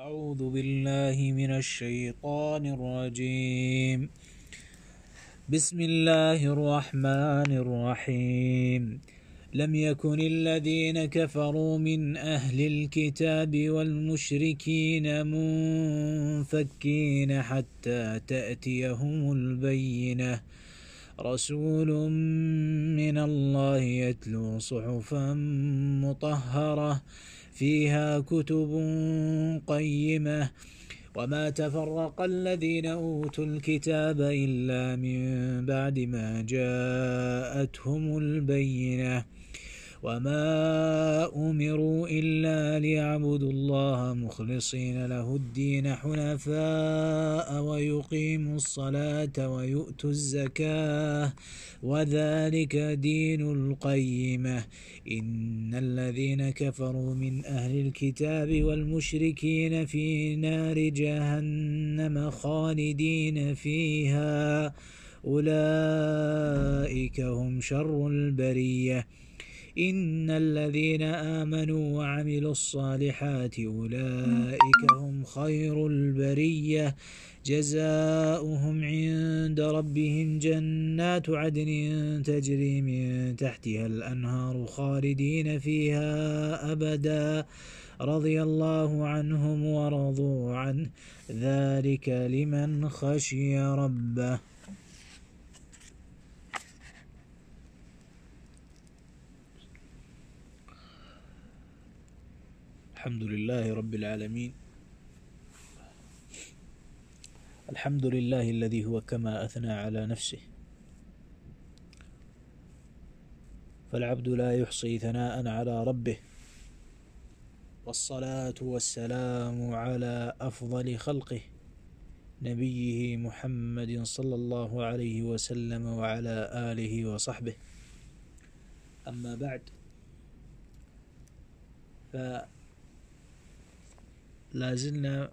أعوذ بالله من الشيطان الرجيم. بسم الله الرحمن الرحيم. لم يكن الذين كفروا من أهل الكتاب والمشركين منفكين حتى تأتيهم البينة. رسول من الله يتلو صحفا مطهرة. فيها كتب قيمة. وما تفرق الذين أوتوا الكتاب إلا من بعد ما جاءتهم البينة. وما أمروا إلا ليعبدوا الله مخلصين له الدين حنفاء ويقيموا الصلاة ويؤتوا الزكاة وذلك دين القيمة إن الذين كفروا من أهل الكتاب والمشركين في نار جهنم خالدين فيها أولئك هم شر البريه إن الذين آمنوا وعملوا الصالحات أولئك هم خير البرية. جزاؤهم عند ربهم جنات عدن تجري من تحتها الأنهار خالدين فيها أبدا. رضي الله عنهم ورضوا عنه. ذلك لمن خشي ربه. الحمد لله رب العالمين. الحمد لله الذي هو كما أثنى على نفسه. فالعبد لا يحصي ثناء على ربه. والصلاة والسلام على أفضل خلقه نبيه محمد صلى الله عليه وسلم وعلى آله وصحبه. أما بعد ف لازلنا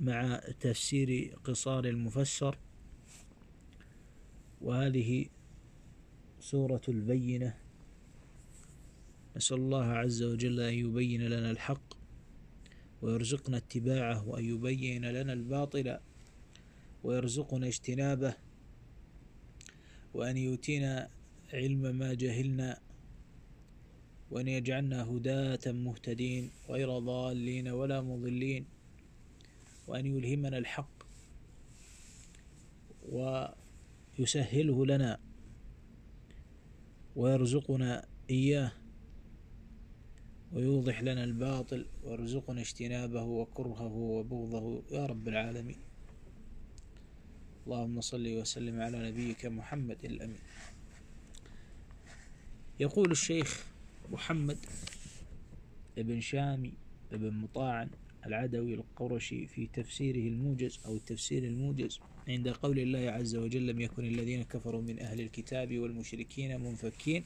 مع تفسير قصار المفسر وهذه سورة البينة. نسأل الله عز وجل أن يبين لنا الحق ويرزقنا اتباعه وأن يبين لنا الباطل ويرزقنا اجتنابه وأن يؤتينا علم ما جهلنا وأن يجعلنا هداة مهتدين غير ضالين ولا مضلين وأن يلهمنا الحق ويسهله لنا ويرزقنا إياه ويوضح لنا الباطل ويرزقنا اجتنابه وكرهه وبغضه. يا رب العالمين. اللهم صل وسلم على نبيك محمد الأمين. يقول الشيخ محمد بن شامي بن مطاعن العدوي القرشي في تفسيره الموجز أو التفسير الموجز عند قول الله عز وجل لم يكن الذين كفروا من أهل الكتاب والمشركين منفكين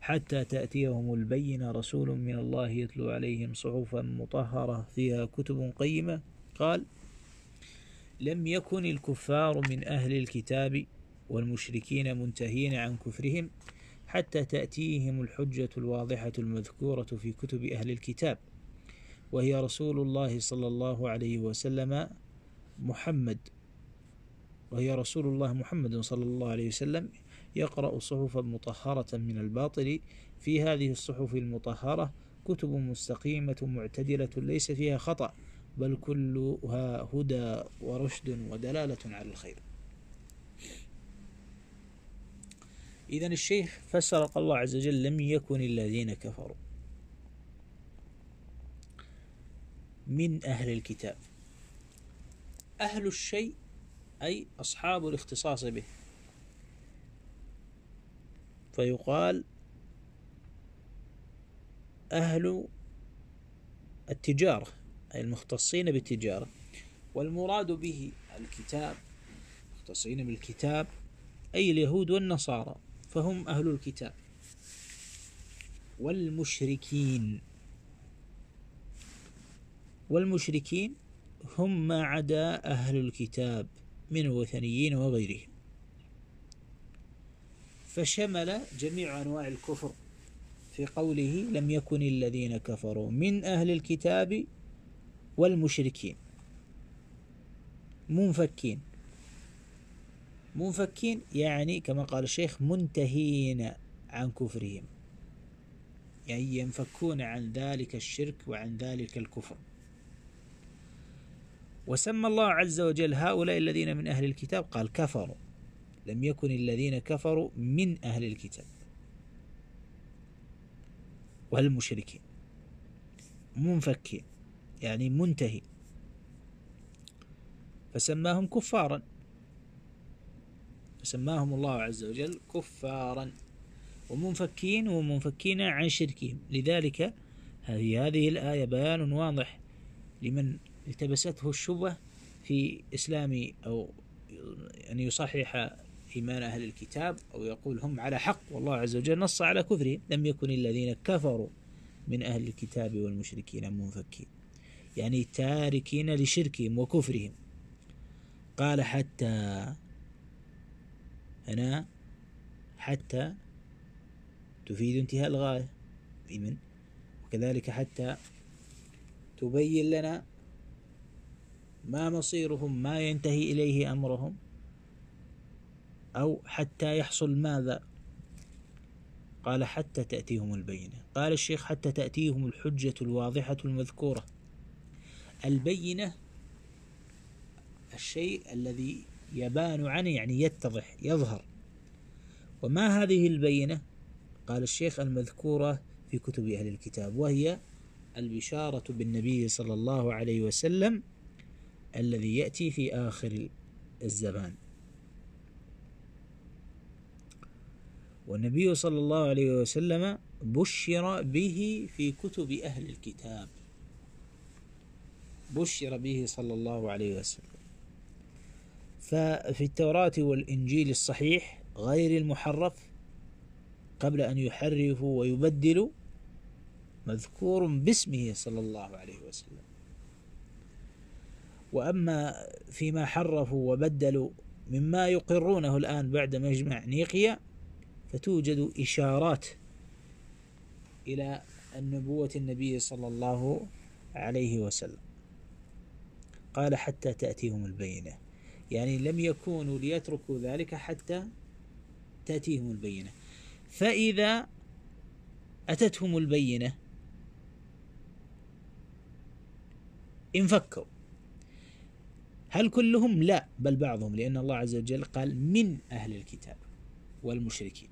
حتى تأتيهم البينة رسول من الله يتلو عليهم صحفا مطهرة فيها كتب قيمة. قال لم يكن الكفار من أهل الكتاب والمشركين منتهين عن كفرهم حتى تأتيهم الحجة الواضحة المذكورة في كتب أهل الكتاب وهي رسول الله صلى الله عليه وسلم محمد. وهي رسول الله محمد صلى الله عليه وسلم يقرأ صحفا مطهرة من الباطل. في هذه الصحف المطهرة كتب مستقيمة معتدلة ليس فيها خطأ بل كلها هدى ورشد ودلالة على الخير. إذا الشيخ فسر الله عز وجل لم يكن الذين كفروا. من أهل الكتاب. أهل الشيء أي أصحاب الاختصاص به. فيقال أهل التجارة أي المختصين بالتجارة. والمراد به الكتاب مختصين بالكتاب أي اليهود والنصارى. فهم أهل الكتاب والمشركين. والمشركين هم ما عدا أهل الكتاب من الوثنيين وغيرهم. فشمل جميع أنواع الكفر في قوله لم يكن الذين كفروا من أهل الكتاب والمشركين. منفكين. منفكين يعني كما قال الشيخ منتهين عن كفرهم. يعني ينفكون عن ذلك الشرك وعن ذلك الكفر. وسمى الله عز وجل هؤلاء الذين من أهل الكتاب قال كفروا. لم يكن الذين كفروا من أهل الكتاب. والمشركين منفكين يعني منتهي فسماهم كفارا. فسماهم الله عز وجل كفارا ومنفكين ومنفكين عن شركهم. لذلك هذه هذه الآية بيان واضح لمن التبسته الشبهة في إسلام أو أن يصحح إيمان أهل الكتاب أو يقول هم على حق والله عز وجل نص على كفرهم. لم يكن الذين كفروا من أهل الكتاب والمشركين منفكين. يعني تاركين لشركهم وكفرهم. قال حتى هنا حتى تفيد انتهاء الغاية. في من؟ وكذلك حتى تبين لنا ما مصيرهم ما ينتهي إليه أمرهم أو حتى يحصل ماذا؟ قال حتى تأتيهم البينة. قال الشيخ حتى تأتيهم الحجة الواضحة المذكورة. البينة الشيء الذي يبان عنه يعني يتضح يظهر. وما هذه البينة؟ قال الشيخ المذكورة في كتب أهل الكتاب وهي البشارة بالنبي صلى الله عليه وسلم الذي يأتي في آخر الزمان. والنبي صلى الله عليه وسلم بشر به في كتب أهل الكتاب. بشر به صلى الله عليه وسلم. ففي التوراة والإنجيل الصحيح غير المحرف قبل أن يحرفوا ويبدلوا مذكور باسمه صلى الله عليه وسلم. وأما فيما حرفوا وبدلوا مما يقرونه الآن بعد مجمع نيقيا فتوجد إشارات إلى النبوة النبي صلى الله عليه وسلم. قال حتى تأتيهم البينة. يعني لم يكونوا ليتركوا ذلك حتى تأتيهم البينة. فإذا أتتهم البينة انفكوا هل كلهم؟ لا بل بعضهم لأن الله عز وجل قال من أهل الكتاب والمشركين.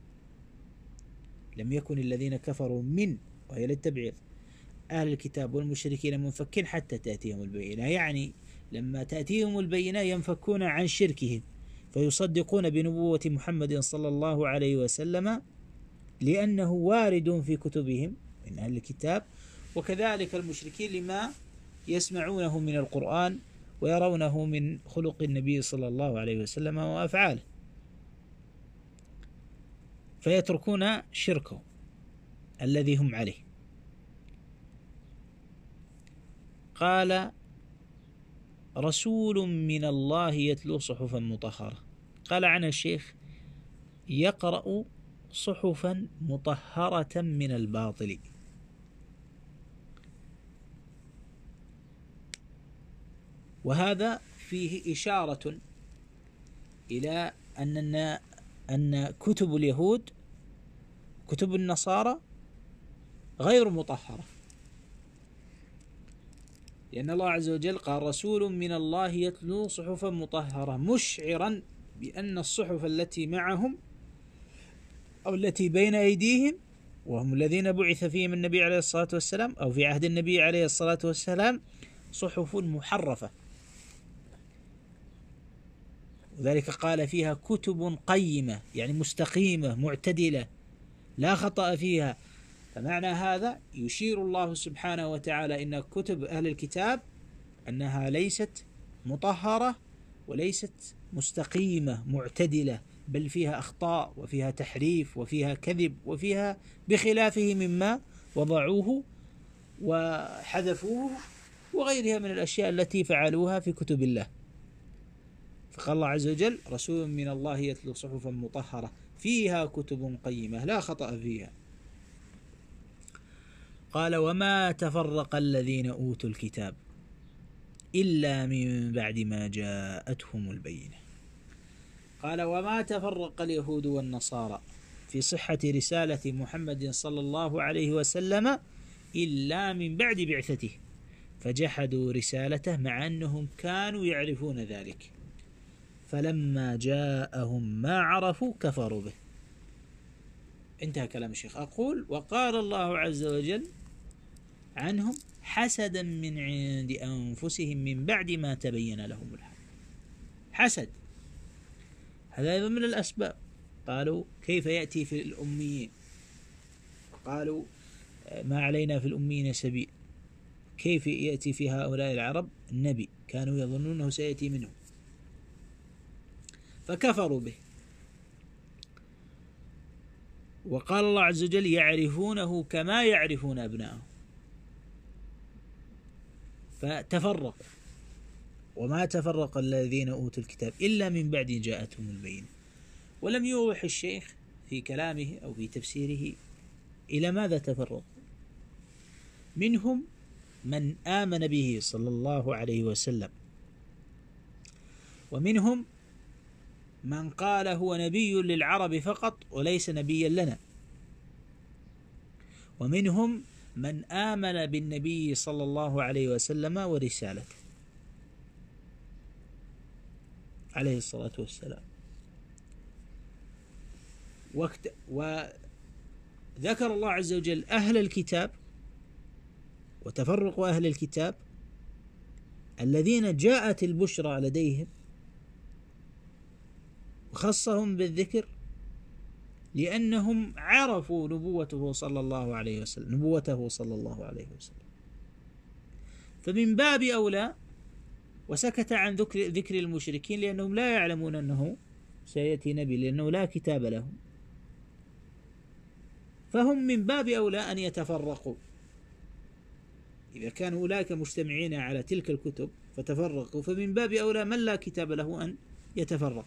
لم يكن الذين كفروا من وهي للتبعيض أهل الكتاب والمشركين منفكين حتى تأتيهم البينة. يعني لما تأتيهم البينة ينفكون عن شركهم فيصدقون بنبوة محمد صلى الله عليه وسلم لأنه وارد في كتبهم من أهل الكتاب وكذلك المشركين لما يسمعونه من القرآن ويرونه من خلق النبي صلى الله عليه وسلم وأفعاله. فيتركون شركه الذي هم عليه. قال رسول من الله يتلو صحفا مطهرة. قال عن الشيخ يقرأ صحفا مطهرة من الباطل. وهذا فيه إشارة إلى أن أن كتب اليهود كتب النصارى غير مطهرة. لأن الله عز وجل قال رسول من الله يتلو صحفا مطهرة مشعرا بأن الصحف التي معهم أو التي بين أيديهم وهم الذين بعث فيهم النبي عليه الصلاة والسلام أو في عهد النبي عليه الصلاة والسلام صحف محرفة. وذلك قال فيها كتب قيمة يعني مستقيمة معتدلة لا خطأ فيها. فمعنى هذا يشير الله سبحانه وتعالى إن كتب أهل الكتاب أنها ليست مطهرة وليست مستقيمة معتدلة بل فيها أخطاء وفيها تحريف وفيها كذب وفيها بخلافه مما وضعوه وحذفوه وغيرها من الأشياء التي فعلوها في كتب الله. فقال الله عز وجل رسول من الله يتلو صحفا مطهرة فيها كتب قيمة لا خطأ فيها. قال وما تفرق الذين أوتوا الكتاب إلا من بعد ما جاءتهم البينة. قال وما تفرق اليهود والنصارى في صحة رسالة محمد صلى الله عليه وسلم إلا من بعد بعثته فجحدوا رسالته مع أنهم كانوا يعرفون ذلك. فلما جاءهم ما عرفوا كفروا به. انتهى كلام الشيخ. أقول وقال الله عز وجل عنهم حسدا من عند أنفسهم من بعد ما تبين لهم الحق. حسد. هذا أيضا من الأسباب. قالوا كيف يأتي في الأميين؟ قالوا ما علينا في الأميين سبيل. كيف يأتي في هؤلاء العرب؟ النبي. كانوا يظنونه سيأتي منهم. فكفروا به. وقال الله عز وجل يعرفونه كما يعرفون أبنائهم فتفرقوا. وما تفرق الذين أوتوا الكتاب إلا من بعد جاءتهم البينة. ولم يوضح الشيخ في كلامه أو في تفسيره إلى ماذا تفرق منهم من آمن به صلى الله عليه وسلم. ومنهم من قال هو نبي للعرب فقط وليس نبيا لنا. ومنهم من آمن بالنبي صلى الله عليه وسلم ورسالته. عليه الصلاة والسلام. وقت وذكر الله عز وجل أهل الكتاب وتفرق أهل الكتاب الذين جاءت البشرى لديهم وخصهم بالذكر لأنهم عرفوا نبوته صلى الله عليه وسلم نبوته صلى الله عليه وسلم. فمن باب أولى وسكت عن ذكر ذكر المشركين لأنهم لا يعلمون أنه سيأتي نبي لأنه لا كتاب لهم. فهم من باب أولى أن يتفرقوا. إذا كانوا أولئك مجتمعين على تلك الكتب فتفرقوا. فمن باب أولى من لا كتاب له أن يتفرق.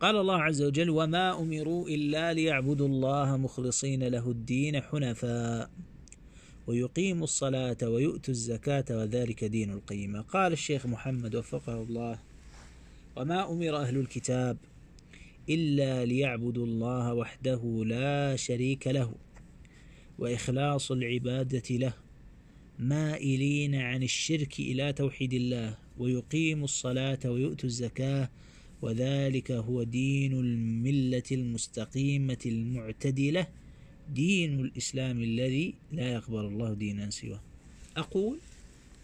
قال الله عز وجل وما أمروا إلا ليعبدوا الله مخلصين له الدين حنفاء ويقيموا الصلاة ويؤتوا الزكاة وذلك دين القيمة. قال الشيخ محمد وفقه الله وما أمر أهل الكتاب إلا ليعبدوا الله وحده لا شريك له وإخلاص العبادة له مائلين عن الشرك إلى توحيد الله ويقيموا الصلاة ويؤتوا الزكاة وذلك هو دين الملة المستقيمة المعتدلة دين الإسلام الذي لا يقبل الله دينا سواه. أقول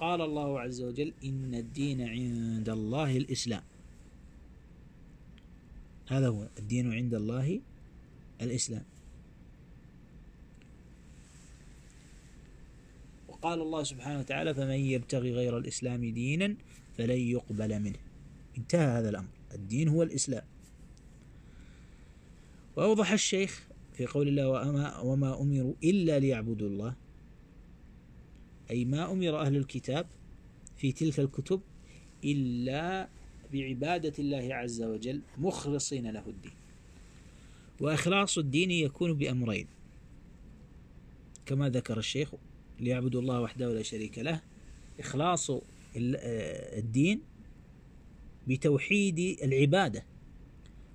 قال الله عز وجل إن الدين عند الله الإسلام. هذا هو الدين عند الله الإسلام. وقال الله سبحانه وتعالى فمن يبتغي غير الإسلام دينا فلن يقبل منه. انتهى هذا الأمر. الدين هو الإسلام. وأوضح الشيخ في قول الله وما, وما أمروا إلا ليعبدوا الله. أي ما أمر أهل الكتاب في تلك الكتب إلا بعبادة الله عز وجل مخلصين له الدين. وإخلاص الدين يكون بأمرين. كما ذكر الشيخ ليعبدوا الله وحده لا شريك له. إخلاص الدين بتوحيد العبادة.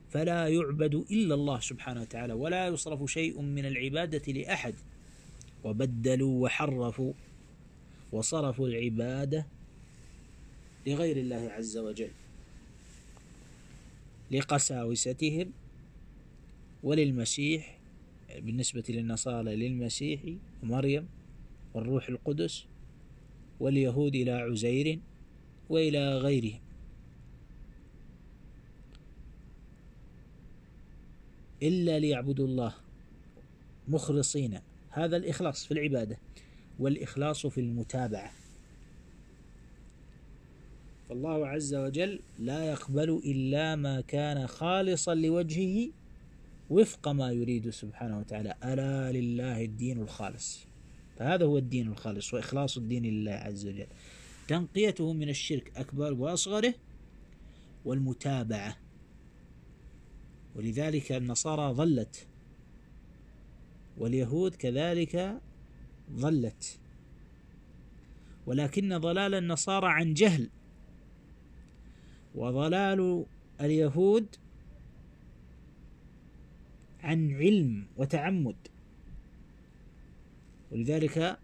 فلا يعبد إلا الله سبحانه وتعالى ولا يصرف شيء من العبادة لأحد. وبدلوا وحرفوا وصرفوا العبادة لغير الله عز وجل لقساوستهم وللمسيح بالنسبة للنصارى للمسيح ومريم والروح القدس واليهود إلى عزير وإلى غيرهم. إلا ليعبدوا الله مخلصين. هذا الإخلاص في العبادة والإخلاص في المتابعة. فالله عز وجل لا يقبل إلا ما كان خالصا لوجهه وفق ما يريد سبحانه وتعالى. ألا لله الدين الخالص. فهذا هو الدين الخالص وإخلاص الدين لله عز وجل. تنقيته من الشرك أكبر وأصغره والمتابعة. ولذلك النصارى ظلت. واليهود كذلك ظلت. ولكن ضلال النصارى عن جهل. وضلال اليهود عن علم وتعمد. ولذلك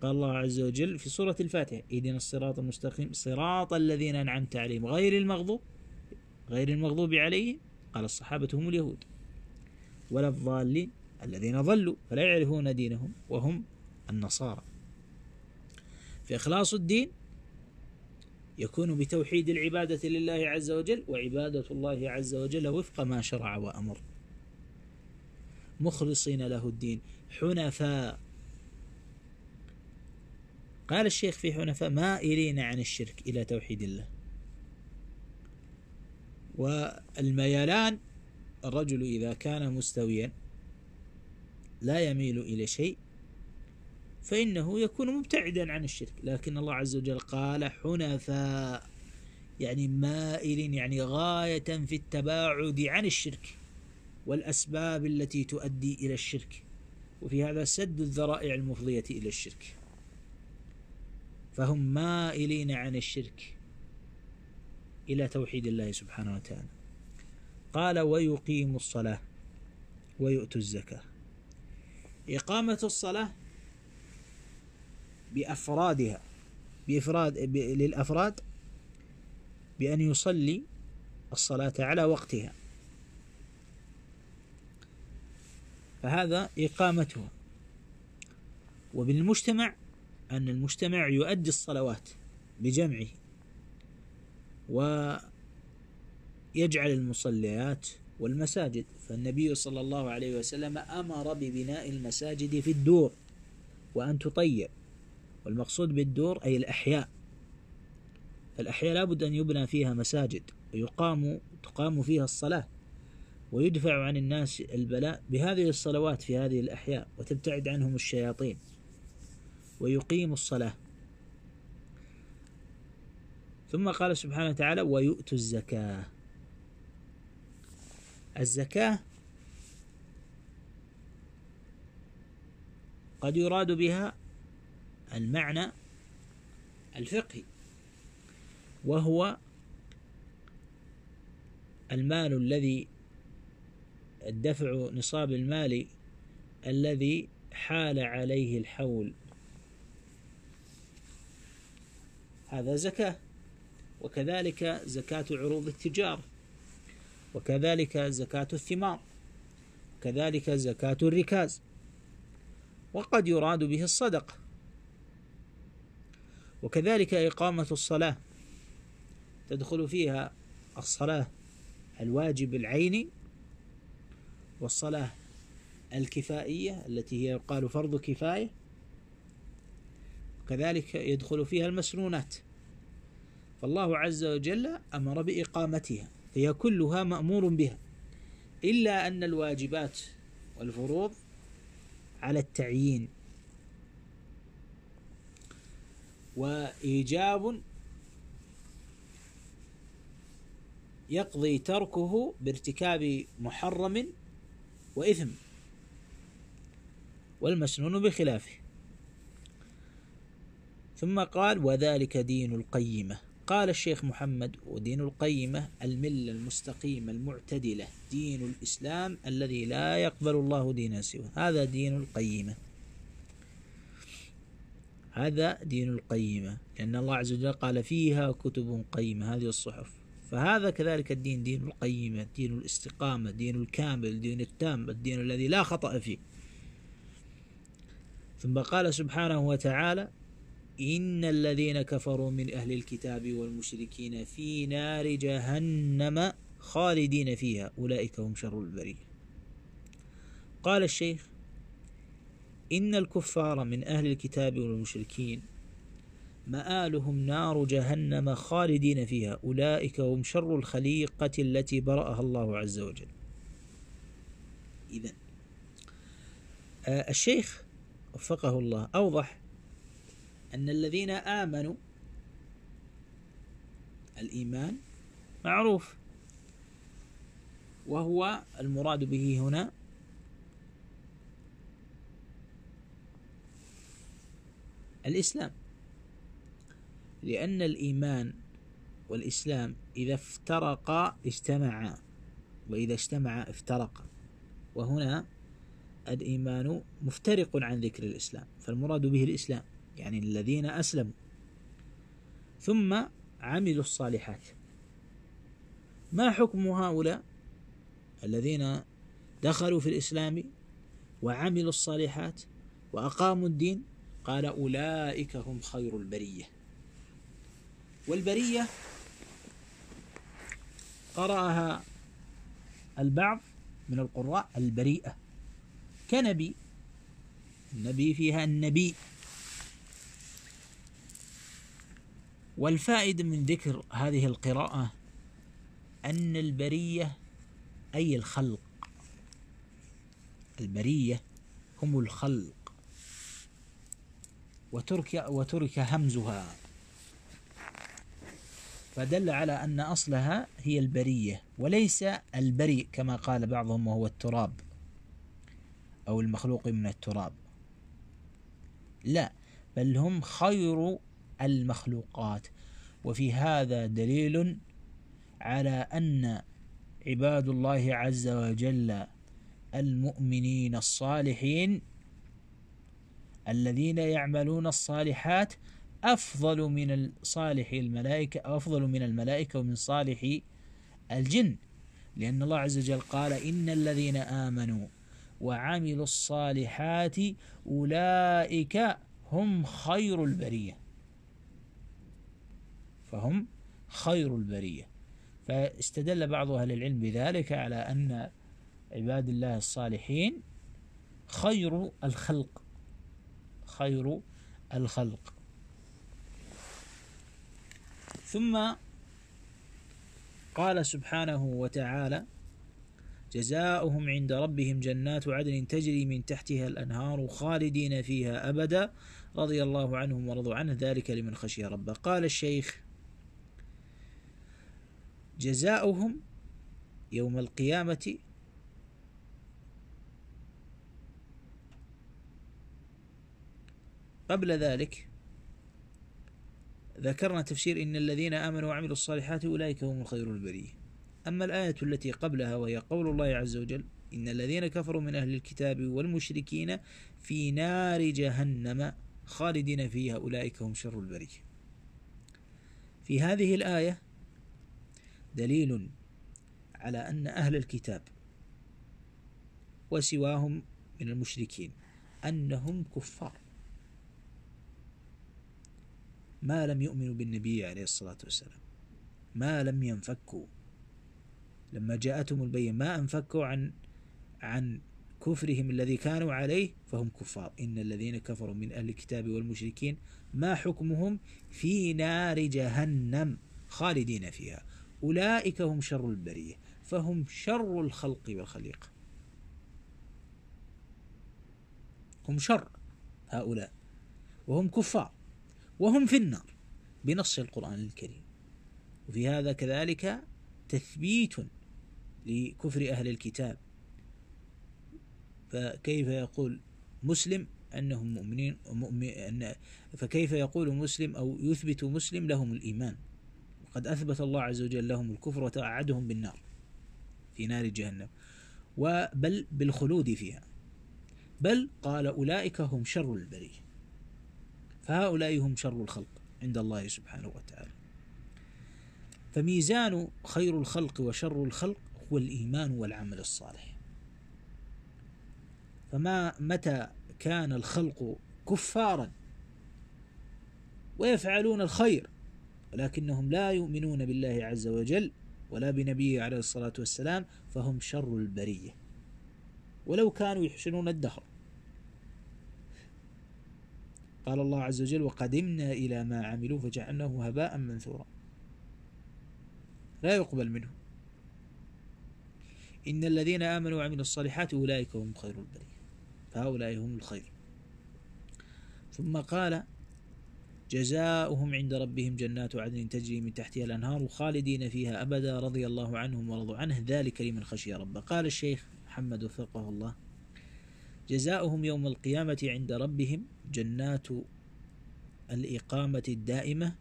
قال الله عز وجل في سورة الفاتحة اهدنا الصراط المستقيم صراط الذين أنعمت عليهم غير المغضوب غير المغضوب عليهم قال الصحابة هم اليهود ولا الضالين الذين ضلوا فلا يعرفون دينهم وهم النصارى. فإخلاص الدين يكون بتوحيد العبادة لله عز وجل وعبادة الله عز وجل وفق ما شرع وأمر. مخلصين له الدين حنفاء. قال الشيخ في حنفاء مائلين عن الشرك إلى توحيد الله. والميلان الرجل إذا كان مستويا لا يميل إلى شيء فإنه يكون مبتعدا عن الشرك. لكن الله عز وجل قال حنفاء يعني مائل يعني غاية في التباعد عن الشرك والأسباب التي تؤدي إلى الشرك. وفي هذا سد الذرائع المفضية إلى الشرك. فهم مائلين عن الشرك. إلى توحيد الله سبحانه وتعالى. قال ويقيم الصلاة ويؤتوا الزكاة. إقامة الصلاة بأفرادها بإفراد للأفراد بأن يصلي الصلاة على وقتها. فهذا إقامتها. وبالمجتمع أن المجتمع يؤدي الصلوات بجمعه. ويجعل المصليات والمساجد. فالنبي صلى الله عليه وسلم أمر ببناء المساجد في الدور وأن تطيب والمقصود بالدور أي الأحياء. الأحياء لابد أن يبنى فيها مساجد ويقام تقام فيها الصلاة ويدفع عن الناس البلاء بهذه الصلوات في هذه الأحياء وتبتعد عنهم الشياطين ويقيم الصلاة. ثم قال سبحانه وتعالى ويؤتوا الزكاة. الزكاة قد يراد بها المعنى الفقهي وهو المال الذي الدفع نصاب المال الذي حال عليه الحول. هذا زكاة. وكذلك زكاة عروض التجارة وكذلك زكاة الثمار وكذلك زكاة الركاز وقد يراد به الصدقة وكذلك إقامة الصلاة تدخل فيها الصلاة الواجب العيني والصلاة الكفائية التي هي يقال فرض كفاية وكذلك يدخل فيها المسنونات. فالله عز وجل أمر بإقامتها هي كلها مأمور بها إلا أن الواجبات والفروض على التعيين. وإيجاب يقضي تركه بارتكاب محرم وإثم والمسنون بخلافه. ثم قال وذلك دين القيمة. قال الشيخ محمد ودين القيمة الملة المستقيمة المعتدلة دين الإسلام الذي لا يقبل الله دينا سواه. هذا دين القيمة. هذا دين القيمة. لأن الله عز وجل قال فيها كتب قيمة هذه الصحف. فهذا كذلك الدين دين القيمة دين الاستقامة دين الكامل دين التام الدين الذي لا خطأ فيه. ثم قال سبحانه وتعالى إن الذين كفروا من أهل الكتاب والمشركين في نار جهنم خالدين فيها. أولئك هم شر البرية. قال الشيخ إن الكفار من أهل الكتاب والمشركين مآلهم نار جهنم خالدين فيها. أولئك هم شر الخليقة التي برأها الله عز وجل. إذا آه، الشيخ وفقه الله أوضح أن الذين آمنوا الإيمان معروف. وهو المراد به هنا الإسلام. لأن الإيمان والإسلام إذا افترقا اجتمعا وإذا اجتمعا افترقا وهنا الإيمان مفترق عن ذكر الإسلام فالمراد به الإسلام. يعني الذين أسلموا. ثم عملوا الصالحات. ما حكم هؤلاء الذين دخلوا في الإسلام وعملوا الصالحات وأقاموا الدين؟ قال أولئك هم خير البرية. والبرية قرأها البعض من القراء البريئة. كنبي. النبي فيها النبي. والفائدة من ذكر هذه القراءة أن البرية أي الخلق البرية هم الخلق. وترك وترك همزها. فدل على أن أصلها هي البرية وليس البريء كما قال بعضهم وهو التراب أو المخلوق من التراب. لا بل هم خير المخلوقات. وفي هذا دليل على أن عباد الله عز وجل المؤمنين الصالحين الذين يعملون الصالحات أفضل من صالح الملائكة أفضل من الملائكة ومن صالح الجن. لأن الله عز وجل قال إن الذين آمنوا وعملوا الصالحات أولئك هم خير البرية. فهم خير البرية. فاستدل بعض أهل العلم بذلك على أن عباد الله الصالحين خير الخلق. خير الخلق. ثم قال سبحانه وتعالى جزاؤهم عند ربهم جنات عدن تجري من تحتها الأنهار خالدين فيها أبدا رضي الله عنهم ورضوا عنه ذلك لمن خشي ربه. قال الشيخ جزاؤهم يوم القيامة قبل ذلك. ذكرنا تفسير إن الذين آمنوا وعملوا الصالحات أولئك هم الخير البرية أما الآية التي قبلها وهي قول الله عز وجل إن الذين كفروا من أهل الكتاب والمشركين في نار جهنم خالدين فيها أولئك هم شر البرية في هذه الآية دليل على أن أهل الكتاب وسواهم من المشركين أنهم كفار. ما لم يؤمنوا بالنبي عليه الصلاة والسلام ما لم ينفكوا. لما جاءتهم البين ما أنفكوا عن عن كفرهم الذي كانوا عليه فهم كفار. إن الذين كفروا من أهل الكتاب والمشركين ما حكمهم؟ في نار جهنم خالدين فيها. أولئك هم شر البرية فهم شر الخلق والخليقة هم شر هؤلاء وهم كفار وهم في النار بنص القرآن الكريم. وفي هذا كذلك تثبيت لكفر أهل الكتاب. فكيف يقول مسلم أنهم مؤمنين مؤمن فكيف يقول مسلم أو يثبت مسلم لهم الإيمان؟ وقد أثبت الله عز وجل لهم الكفر وتأعدهم بالنار في نار جهنم. وبل بالخلود فيها. بل قال أولئك هم شر البرية. فهؤلاء هم شر الخلق عند الله سبحانه وتعالى. فميزان خير الخلق وشر الخلق هو الإيمان والعمل الصالح. فما متى كان الخلق كفارا ويفعلون الخير ولكنهم لا يؤمنون بالله عز وجل ولا بنبيه عليه الصلاة والسلام فهم شر البرية. ولو كانوا يحسنون الدهر. قال الله عز وجل وقدمنا إلى ما عملوا فجعلناه هباء منثورا. لا يقبل منه إن الذين آمنوا وعملوا الصالحات أولئك هم خير البرية. فهؤلاء هم الخير. ثم قال جزاؤهم عند ربهم جنات عدن تجري من تحتها الأنهار خالدين فيها أبدا رضي الله عنهم ورضوا عنه. ذلك لمن خشي ربه. قال الشيخ محمد وفقه الله جزاؤهم يوم القيامة عند ربهم جنات الإقامة الدائمة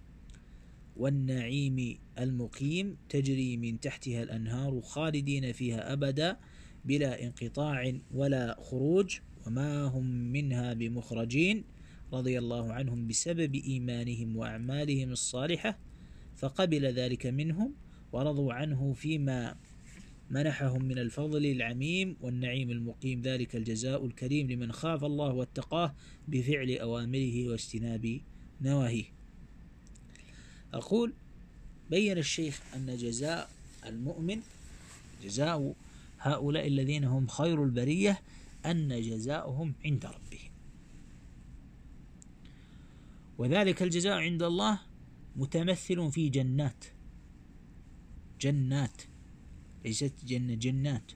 والنعيم المقيم تجري من تحتها الأنهار خالدين فيها أبدا بلا انقطاع ولا خروج وما هم منها بمخرجين. رضي الله عنهم بسبب إيمانهم وأعمالهم الصالحة فقبل ذلك منهم ورضوا عنه فيما منحهم من الفضل العميم والنعيم المقيم. ذلك الجزاء الكريم لمن خاف الله واتقاه بفعل أوامره واجتناب نواهيه. أقول بين الشيخ أن جزاء المؤمن جزاء هؤلاء الذين هم خير البرية أن جزاؤهم عند ربهم. وذلك الجزاء عند الله متمثل في جنات. جنات. ليست جنة جنات.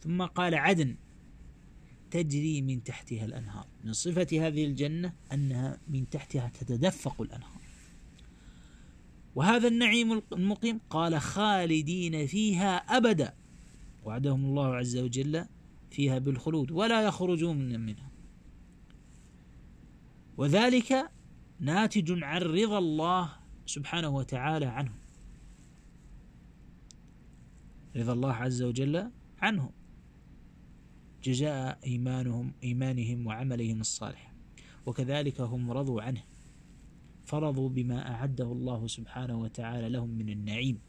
ثم قال عدن تجري من تحتها الأنهار. من صفة هذه الجنة أنها من تحتها تتدفق الأنهار. وهذا النعيم المقيم قال خالدين فيها أبدا. وعدهم الله عز وجل فيها بالخلود ولا يخرجون منها. وذلك ناتج عن رضا الله سبحانه وتعالى عنهم رضا الله عز وجل عنهم جزاء إيمانهم إيمانهم وعملهم الصالح. وكذلك هم رضوا عنه. فرضوا بما أعده الله سبحانه وتعالى لهم من النعيم.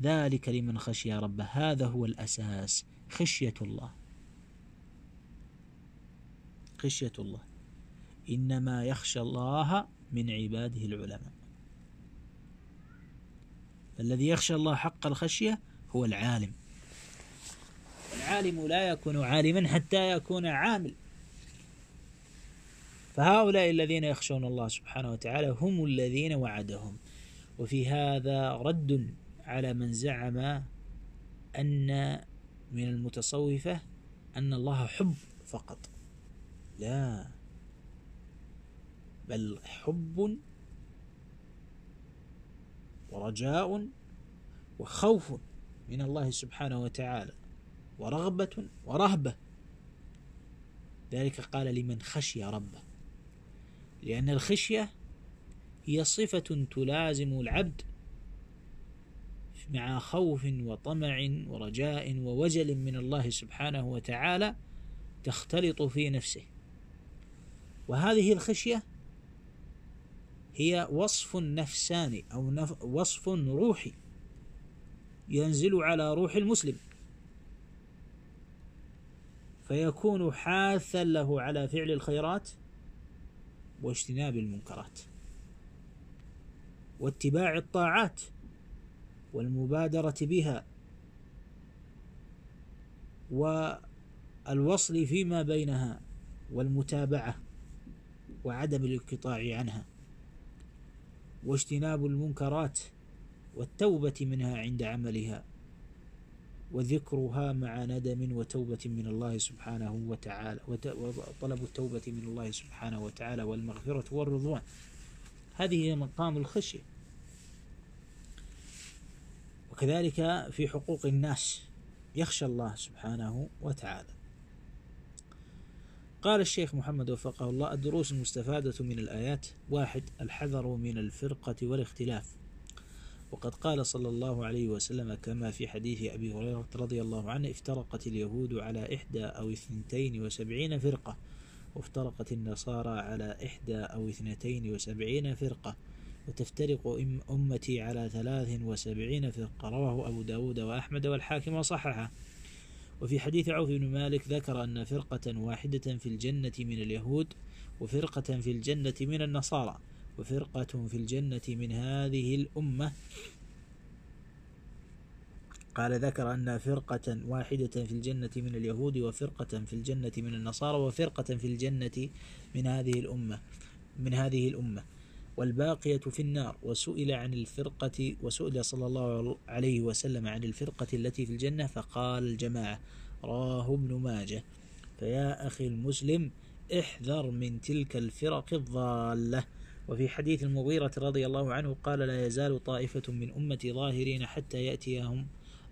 ذلك لمن خشي ربه. هذا هو الأساس. خشية الله. خشية الله. إنما يخشى الله من عباده العلماء. الذي يخشى الله حق الخشية هو العالم. العالم لا يكون عالما حتى يكون عامل. فهؤلاء الذين يخشون الله سبحانه وتعالى هم الذين وعدهم. وفي هذا رد على من زعم أن من المتصوفة أن الله حب فقط. لا. بل حب ورجاء وخوف من الله سبحانه وتعالى ورغبة ورهبة. ذلك قال لمن خشي ربه. لأن الخشية هي صفة تلازم العبد مع خوف وطمع ورجاء ووجل من الله سبحانه وتعالى تختلط في نفسه. وهذه الخشية هي وصف نفساني أو نف وصف روحي ينزل على روح المسلم. فيكون حاثا له على فعل الخيرات واجتناب المنكرات. واتباع الطاعات والمبادرة بها. والوصل فيما بينها والمتابعة وعدم الانقطاع عنها. واجتناب المنكرات والتوبة منها عند عملها وذكرها مع ندم وتوبة من الله سبحانه وتعالى وطلب التوبة من الله سبحانه وتعالى والمغفرة والرضوان. هذه هي مقام الخشية. وكذلك في حقوق الناس يخشى الله سبحانه وتعالى. قال الشيخ محمد وفقه الله الدروس المستفادة من الآيات واحد الحذر من الفرقة والاختلاف. وقد قال صلى الله عليه وسلم كما في حديث أبي هريرة رضي الله عنه افترقت اليهود على إحدى أو اثنتين وسبعين فرقة وافترقت النصارى على إحدى أو اثنتين وسبعين فرقة وتفترق أمتي على ثلاث وسبعين فرقة. رواه أبو داود وأحمد والحاكم وصححه. وفي حديث عوف بن مالك ذكر أن فرقة واحدة في الجنة من اليهود وفرقة في الجنة من النصارى وفرقة في الجنة من هذه الأمة. قال ذكر أن فرقة واحدة في الجنة من اليهود وفرقة في الجنة من النصارى وفرقة في الجنة من هذه الأمة من هذه الأمة. والباقية في النار. وسئل عن الفرقة وسئل صلى الله عليه وسلم عن الفرقة التي في الجنة فقال الجماعة راه ابن ماجه. فيا أخي المسلم احذر من تلك الفرق الضالة. وفي حديث المغيرة رضي الله عنه قال لا يزال طائفة من أمتي ظاهرين حتى يأتيهم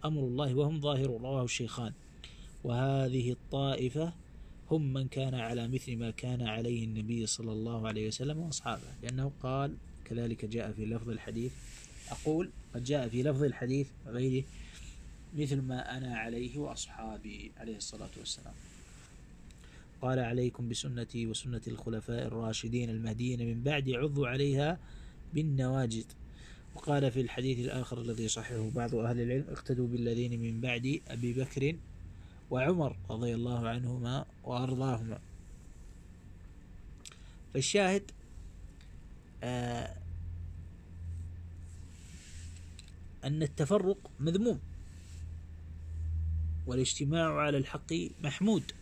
أمر الله وهم ظاهرون. رواه الشيخان. وهذه الطائفة هم من كان على مثل ما كان عليه النبي صلى الله عليه وسلم وأصحابه. لأنه قال كذلك جاء في لفظ الحديث أقول قد جاء في لفظ الحديث غيره مثل ما أنا عليه وأصحابي عليه الصلاة والسلام. قال عليكم بسنتي وسنة الخلفاء الراشدين المهديين من بعد عضوا عليها بالنواجد وقال في الحديث الآخر الذي صححه بعض أهل العلم اقتدوا بالذين من بعد أبي بكر وعمر رضي الله عنهما وأرضاهما. فالشاهد آه أن التفرق مذموم والاجتماع على الحق محمود.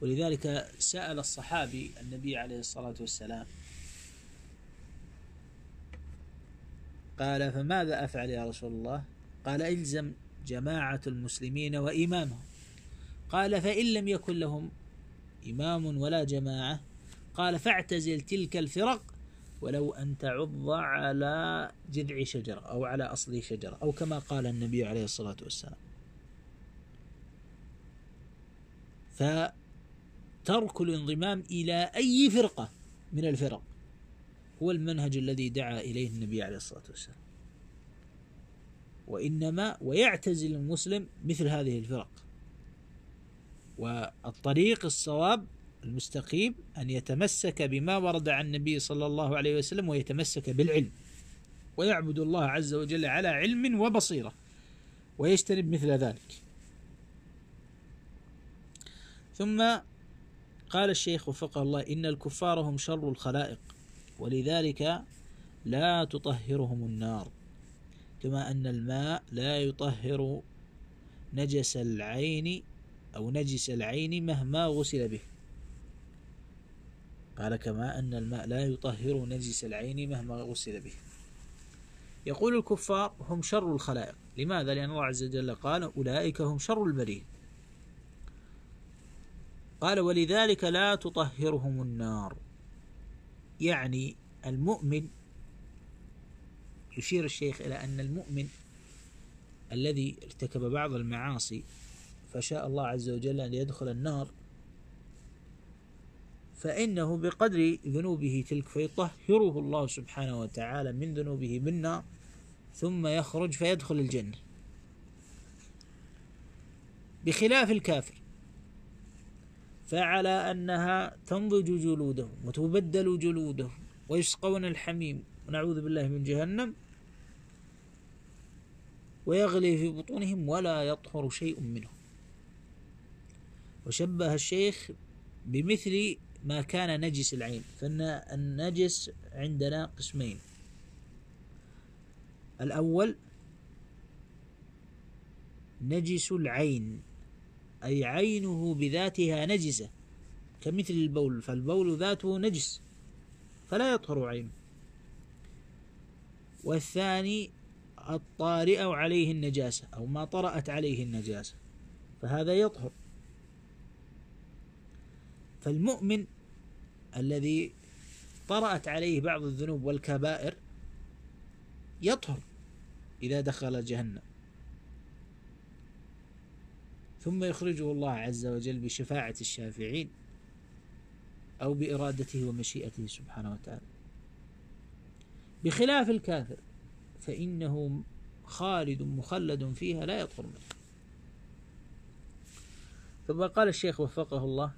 ولذلك سأل الصحابي النبي عليه الصلاة والسلام قال فماذا أفعل يا رسول الله؟ قال إلزم جماعة المسلمين وإمامهم. قال فإن لم يكن لهم إمام ولا جماعة قال فاعتزل تلك الفرق ولو أن تعض على جذع شجرة أو على أصل شجرة أو كما قال النبي عليه الصلاة والسلام. فترك الانضمام إلى أي فرقة من الفرق هو المنهج الذي دعا إليه النبي عليه الصلاة والسلام. وإنما ويعتزل المسلم مثل هذه الفرق. والطريق الصواب المستقيم أن يتمسك بما ورد عن النبي صلى الله عليه وسلم ويتمسك بالعلم. ويعبد الله عز وجل على علم وبصيرة. ويجتنب مثل ذلك. ثم قال الشيخ وفقه الله إن الكفار هم شر الخلائق ولذلك لا تطهرهم النار. كما أن الماء لا يطهر نجس العين أو نجس العين مهما غسل به. قال كما أن الماء لا يطهر نجس العين مهما غسل به. يقول الكفار هم شر الخلائق. لماذا؟ لأن الله عز وجل قال أولئك هم شر البريه قال ولذلك لا تطهرهم النار. يعني المؤمن يشير الشيخ إلى أن المؤمن الذي ارتكب بعض المعاصي فشاء الله عز وجل أن يدخل النار فإنه بقدر ذنوبه تلك فيطهره الله سبحانه وتعالى من ذنوبه بالنار ثم يخرج فيدخل الجنة. بخلاف الكافر فعلى أنها تنضج جلودهم وتبدل جلودهم ويسقون الحميم ونعوذ بالله من جهنم ويغلي في بطونهم ولا يطهر شيء منه. وشبه الشيخ بمثل ما كان نجس العين فإن النجس عندنا قسمين. الأول نجس العين أي عينه بذاتها نجسة كمثل البول فالبول ذاته نجس فلا يطهر عينه. والثاني الطارئ عليه النجاسة أو ما طرأت عليه النجاسة. فهذا يطهر. فالمؤمن الذي طرأت عليه بعض الذنوب والكبائر يطهر إذا دخل جهنم. ثم يخرجه الله عز وجل بشفاعة الشافعين أو بإرادته ومشيئته سبحانه وتعالى. بخلاف الكافر فإنه خالد مخلد فيها لا يطهر منه. ثم قال الشيخ وفقه الله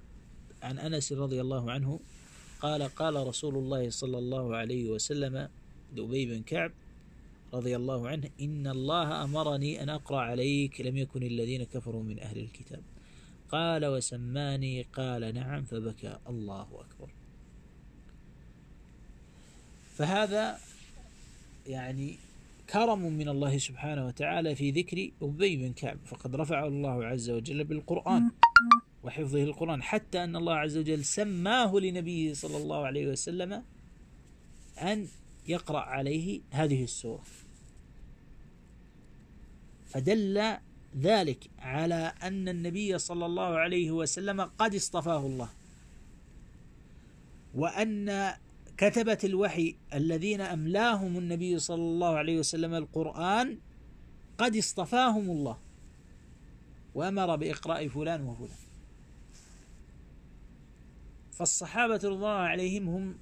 عن أنس رضي الله عنه قال قال رسول الله صلى الله عليه وسلم لأبي بن كعب رضي الله عنه إن الله أمرني أن أقرأ عليك لم يكن الذين كفروا من أهل الكتاب. قال وسماني قال نعم فبكى. الله أكبر. فهذا يعني كرم من الله سبحانه وتعالى في ذكر أبي بن كعب فقد رفعه الله عز وجل بالقرآن وحفظه القرآن حتى أن الله عز وجل سماه لنبيه صلى الله عليه وسلم أن يقرأ عليه هذه السورة. فدل ذلك على أن النبي صلى الله عليه وسلم قد اصطفاه الله. وأن كتبة الوحي الذين أملاهم النبي صلى الله عليه وسلم القرآن قد اصطفاهم الله وأمر بإقراء فلان وفلان. فالصحابة رضي الله عليهم هم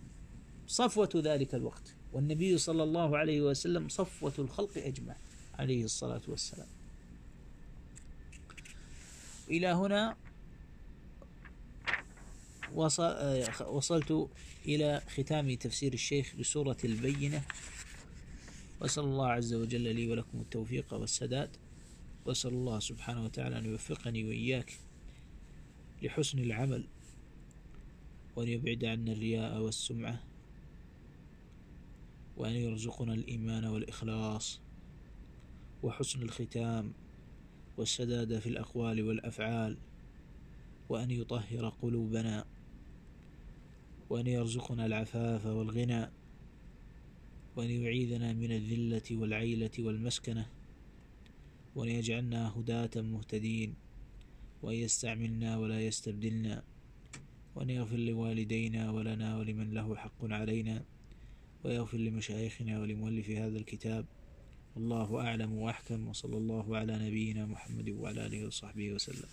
صفوة ذلك الوقت والنبي صلى الله عليه وسلم صفوة الخلق أجمع عليه الصلاة والسلام. إلى هنا وصلت إلى ختام تفسير الشيخ بسورة البينة. وأسأل الله عز وجل لي ولكم التوفيق والسداد. وأسأل الله سبحانه وتعالى أن يوفقني وإياك لحسن العمل وأن يبعد عنا الرياء والسمعة وأن يرزقنا الإيمان والإخلاص وحسن الختام والسداد في الأقوال والأفعال وأن يطهر قلوبنا. وأن يرزقنا العفاف والغنى وأن يعيذنا من الذلة والعيلة والمسكنة وأن يجعلنا هداة مهتدين وأن يستعملنا ولا يستبدلنا وأن يغفر لوالدينا ولنا ولمن له حق علينا ويغفر لمشايخنا ولمؤلف هذا الكتاب. والله أعلم وأحكم وصلى الله على نبينا محمد وعلى آله وصحبه وسلم.